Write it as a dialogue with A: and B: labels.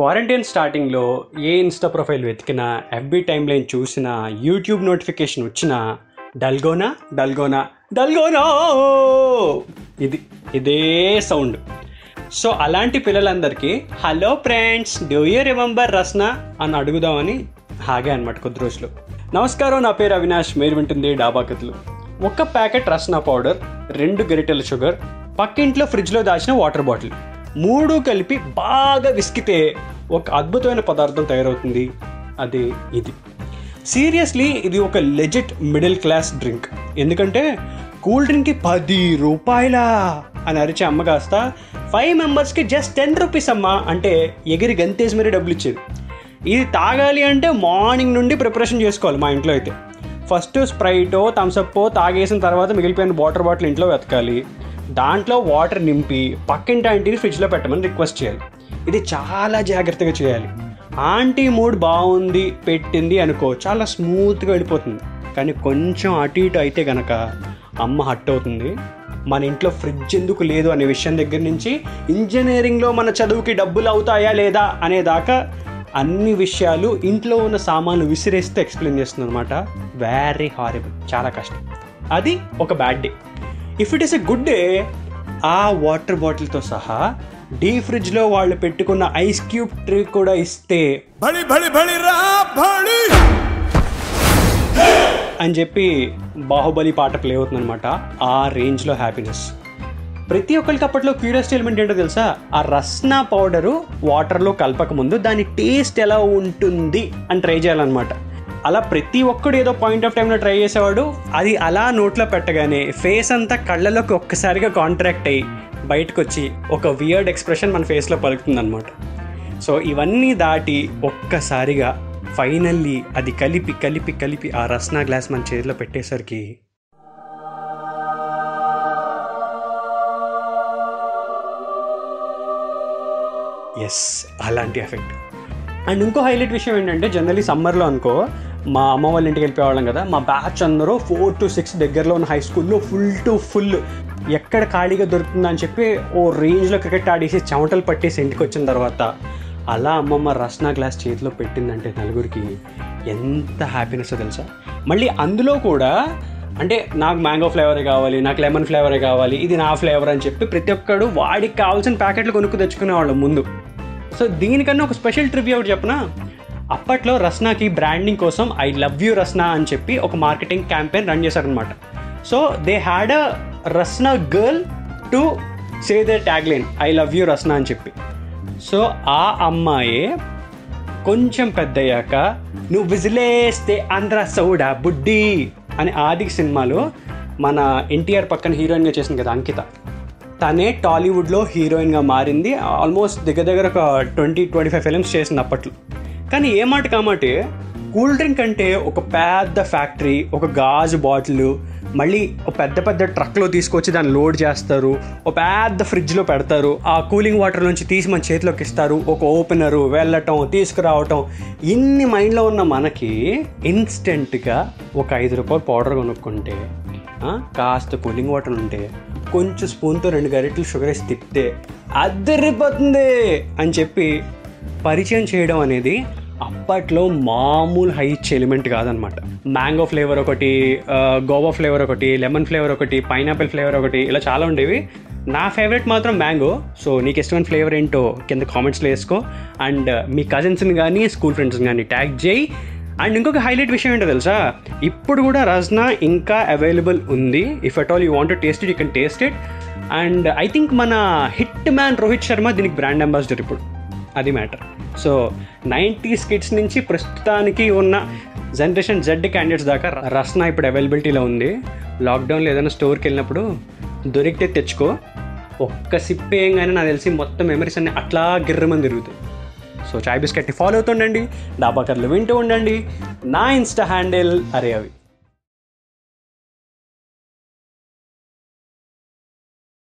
A: Quarantine స్టార్టింగ్లో ఏ Insta profile వెతికినా ఎఫ్బి టైమ్ లైన్ చూసినా యూట్యూబ్ నోటిఫికేషన్ వచ్చినా డల్గోనా డల్గోనా డల్గోనా! ఇది ఇదే సౌండ్. సో అలాంటి పిల్లలందరికీ hello friends do you remember Rasna? అని అడుగుదామని హాగే అనమాట కొద్ది రోజులు. నమస్కారం నా పేరు అవినాష్ మీరు వింటుంది డాబా కథలు. ఒక ప్యాకెట్ రస్నా పౌడర్ రెండు గరిటెల షుగర్ పక్కింట్లో ఫ్రిడ్జ్లో దాచిన వాటర్ బాటిల్. మూడు కలిపి బాగా విసికితే ఒక అద్భుతమైన పదార్థం తయారవుతుంది. అదే ఇది. సీరియస్లీ ఇది ఒక లెజిట్ మిడిల్ క్లాస్ డ్రింక్ ఎందుకంటే కూల్ డ్రింక్కి పది రూపాయలా అని అరిచే అమ్మ కాస్త ఫైవ్ మెంబర్స్కి జస్ట్ టెన్ రూపీస్ అమ్మ అంటే ఎగిరి గంతేసి మరీ డబ్బులు ఇచ్చేది. ఇది తాగాలి అంటే మార్నింగ్ నుండి ప్రిపరేషన్ చేసుకోవాలి మా ఇంట్లో అయితే. ఫస్ట్ స్ప్రైటో థమ్సప్పో తాగేసిన తర్వాత మిగిలిపోయిన వాటర్ బాటిల్ ఇంట్లో వెతకాలి. దాంట్లో వాటర్ నింపి పక్కింటి ఆంటీని ఫ్రిడ్జ్లో పెట్టమని రిక్వెస్ట్ చేయాలి. ఇది చాలా జాగ్రత్తగా చేయాలి. ఆంటీ మూడ్ బాగుంది పెట్టింది అనుకో చాలా స్మూత్గా వెళ్ళిపోతుంది. కానీ కొంచెం అటు ఇటు అయితే గనక అమ్మ హట్ అవుతుంది. మన ఇంట్లో ఫ్రిడ్జ్ ఎందుకు లేదు అనే విషయం దగ్గర నుంచి ఇంజనీరింగ్లో మన చదువుకి డబ్బులు అవుతాయా లేదా అనే దాకా అన్ని విషయాలు ఇంట్లో ఉన్న సామాన్లు విసిరేస్తే ఎక్స్ప్లెయిన్ చేస్తుంది అనమాట వెరీ హారిబుల్ చాలా కష్టం. అది ఒక bad day if it is a good day ఆ వాటర్ బాటిల్తో సహా డీ ఫ్రిడ్జ్లో వాళ్ళు పెట్టుకున్న ఐస్ క్యూబ్ ట్రీ కూడా ఇస్తే. అని చెప్పి బాహుబలి పాట ప్లే అవుతుంది అనమాట ఆ రేంజ్లో హ్యాపీనెస్ ప్రతి ఒక్కరికి అప్పట్లో క్యూరియాసిటీ ఎలిమెంట్ ఏంటో తెలుసా? ఆ రస్నా పౌడరు వాటర్లో కలపక ముందు దాని టేస్ట్ ఎలా ఉంటుంది అని ట్రై చేయాలన్నమాట. అలా ప్రతి ఒక్కడు ఏదో పాయింట్ ఆఫ్ టైంలో ట్రై చేసేవాడు. అది అలా నోట్లో పెట్టగానే ఫేస్ అంతా కళ్ళలోకి ఒక్కసారిగా కాంట్రాక్ట్ అయ్యి బయటకు వచ్చి ఒక వియర్డ్ ఎక్స్ప్రెషన్ మన ఫేస్లో పలుకుతుందనమాట సో ఇవన్నీ దాటి ఒక్కసారిగా ఫైనల్లీ అది కలిపి కలిపి కలిపి ఆ రస్నా గ్లాస్ మన చేతిలో పెట్టేసరికి ఎస్ అలాంటి ఎఫెక్ట్ అండ్ ఇంకో హైలైట్ విషయం ఏంటంటే జనరలీ సమ్మర్లో అనుకో మా అమ్మ వాళ్ళ ఇంటికి వెళ్ళిపోయేవాళ్ళం కదా మా బ్యాచ్ అందరూ ఫోర్ టు సిక్స్ దగ్గరలో ఉన్న హై స్కూల్లో ఫుల్ టు ఫుల్ ఎక్కడ ఖాళీగా దొరుకుతుందని చెప్పి ఓ రేంజ్లో క్రికెట్ ఆడేసి చెమటలు పట్టేసి ఇంటికి వచ్చిన తర్వాత అలా అమ్మమ్మ రస్నా గ్లాస్ చేతిలో పెట్టిందంటే నలుగురికి ఎంత హ్యాపీనెస్ తెలుసా? మళ్ళీ అందులో కూడా అంటే నాకు మ్యాంగో ఫ్లేవరే కావాలి నాకు లెమన్ ఫ్లేవరే కావాలి ఇది నా ఫ్లేవర్ అని చెప్పి ప్రతి ఒక్కడు వాడికి కావాల్సిన ప్యాకెట్లు కొనుక్కు తెచ్చుకునేవాళ్ళం ముందు. సో దీనికన్నా ఒక స్పెషల్ ట్రిప్ ఒకటి చెప్పనా? అప్పట్లో రస్నాకి బ్రాండింగ్ కోసం ఐ లవ్ యూ రస్నా అని చెప్పి ఒక మార్కెటింగ్ క్యాంపెయిన్ రన్ చేశారనమాట so they had a Rasna girl to say the tagline I love you Rasna అని చెప్పి. సో ఆ అమ్మాయే కొంచెం పెద్దయ్యాక నువ్వు విజిలేస్తే ఆంధ్ర సౌడా బుడ్డి అని ఆది సినిమాలో మన ఎన్టీఆర్ పక్కన హీరోయిన్గా చేసింది కదా అంకిత. తనే టాలీవుడ్లో హీరోయిన్గా మారింది. ఆల్మోస్ట్ దగ్గర దగ్గర ఒక ట్వంటీ ట్వంటీ ఫైవ్ ఫిలిమ్స్ చేసింది అప్పట్లో. కానీ ఏ మాట కామాటే కూల్ డ్రింక్ అంటే ఒక పెద్ద ఫ్యాక్టరీ ఒక గాజు బాటిల్ మళ్ళీ ఒక పెద్ద పెద్ద ట్రక్లో తీసుకొచ్చి దాన్ని లోడ్ చేస్తారు ఒక పెద్ద ఫ్రిడ్జ్లో పెడతారు ఆ కూలింగ్ వాటర్ నుంచి తీసి మన చేతిలోకి ఇస్తారు ఒక ఓపెనరు వెళ్ళటం తీసుకురావటం. ఇన్ని మైండ్లో ఉన్న మనకి ఇన్స్టెంట్గా ఒక ఐదు రూపాయలు పౌడర్ కొనుక్కుంటే కాస్త కూలింగ్ వాటర్ ఉంటే కొంచెం స్పూన్తో రెండు గరిటలు షుగర్ వేసి తిప్పితే అద్దరిపోతుంది అని చెప్పి పరిచయం చేయడం అనేది అప్పట్లో మామూలు హై ఎలిమెంట్ కాదనమాట. మ్యాంగో ఫ్లేవర్ ఒకటి గోవా ఫ్లేవర్ ఒకటి లెమన్ ఫ్లేవర్ ఒకటి పైనాపిల్ ఫ్లేవర్ ఒకటి ఇలా చాలా ఉండేవి. నా ఫేవరెట్ మాత్రం మ్యాంగో. సో నీకు ఇష్టమైన ఫ్లేవర్ ఏంటో కింద కామెంట్స్లో వేసుకో. అండ్ మీ కజిన్స్ని కానీ స్కూల్ ఫ్రెండ్స్ని కానీ ట్యాగ్ చేయి. అండ్ ఇంకొక హైలైట్ విషయం ఏంటో తెలుసా? ఇప్పుడు కూడా రజ్నా ఇంకా అవైలబుల్ ఉంది. If at all you want taste it you can taste it and I think మన హిట్ మ్యాన్ రోహిత్ శర్మ దీనికి బ్రాండ్ అంబాసిడర్ ఇప్పుడు. అది మ్యాటర్. సో నైంటీస్ కిడ్స్ నుంచి ప్రస్తుతానికి ఉన్న జనరేషన్ జెడ్ క్యాండిడేట్స్ దాకా రస్నా ఇప్పుడు అవైలబిలిటీలో ఉంది. లాక్డౌన్లో ఏదైనా స్టోర్కి వెళ్ళినప్పుడు దొరికితే తెచ్చుకో. ఒక్క సిప్ ఏంగానే నాకు తెలిసి మొత్తం మెమరీస్ అన్ని అట్లా గిర్రమని తిరుగుతాయి. సో చాయ్ బిస్కెట్ని ఫాలో అవుతుండండి డాబాకర్లు వింటూ ఉండండి. నా ఇన్స్టా హ్యాండిల్ అరే అవి.